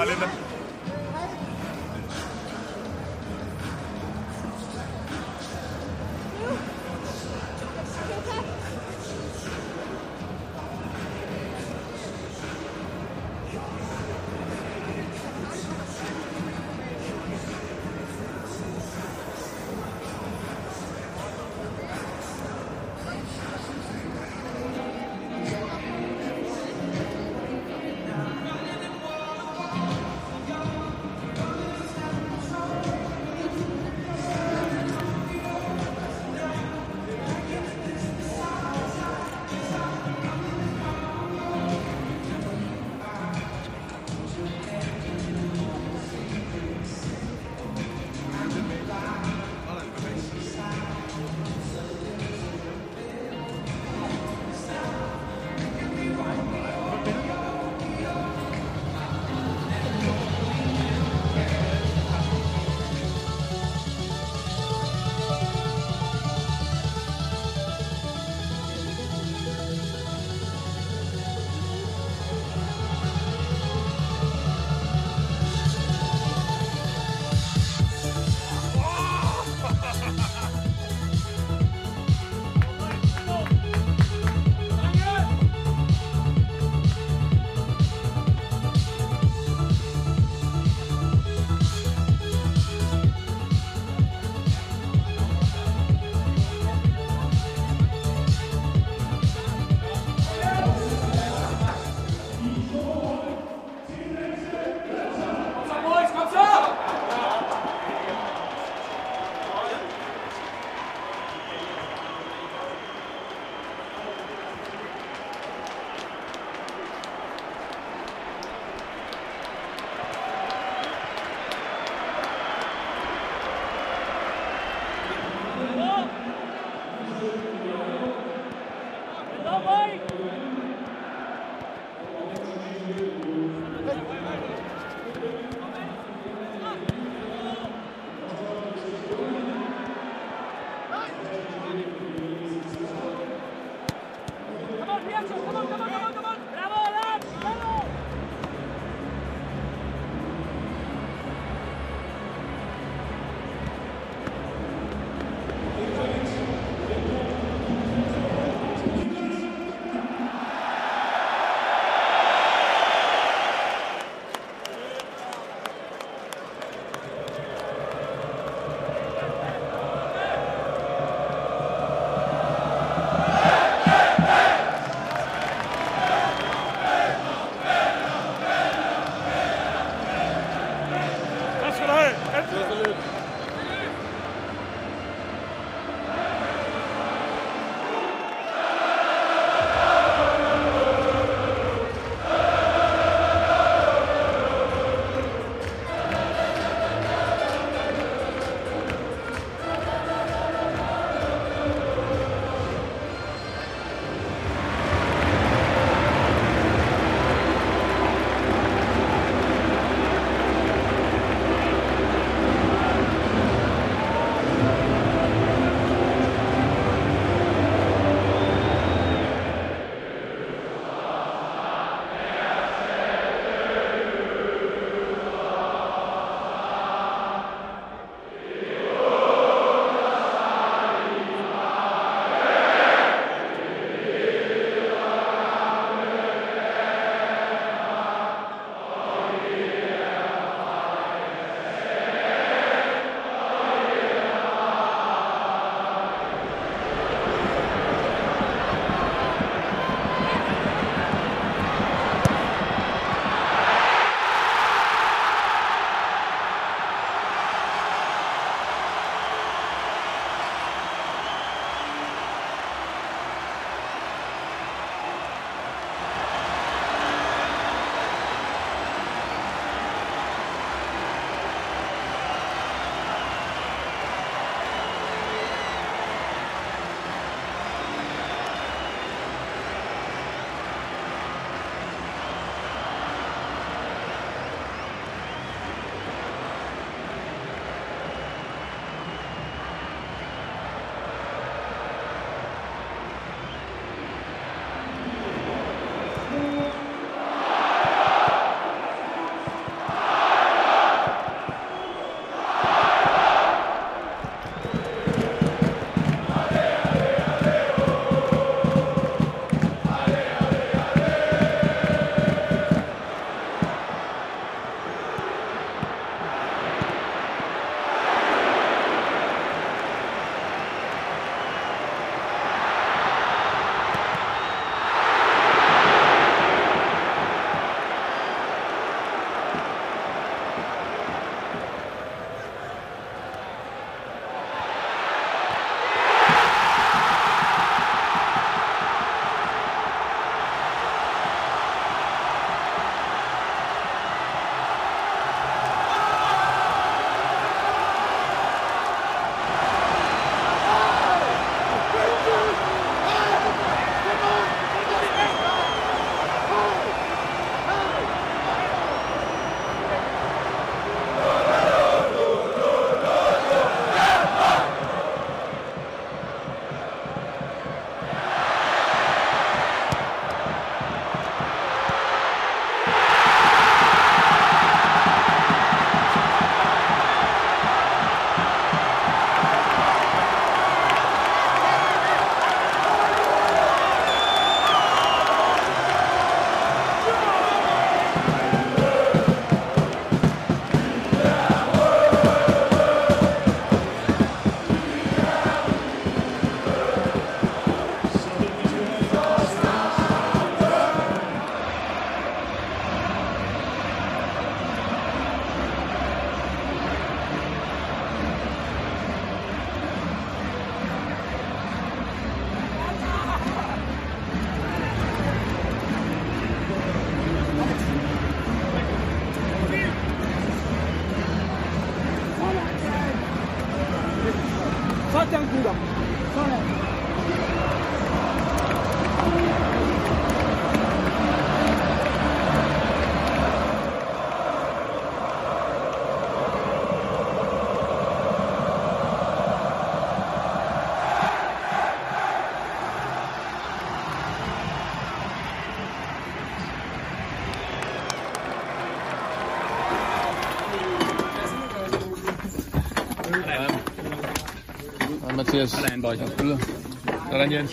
Hallelujah. Linda. Hej Mathias. Sådan, Bøjler. Sådan Jens.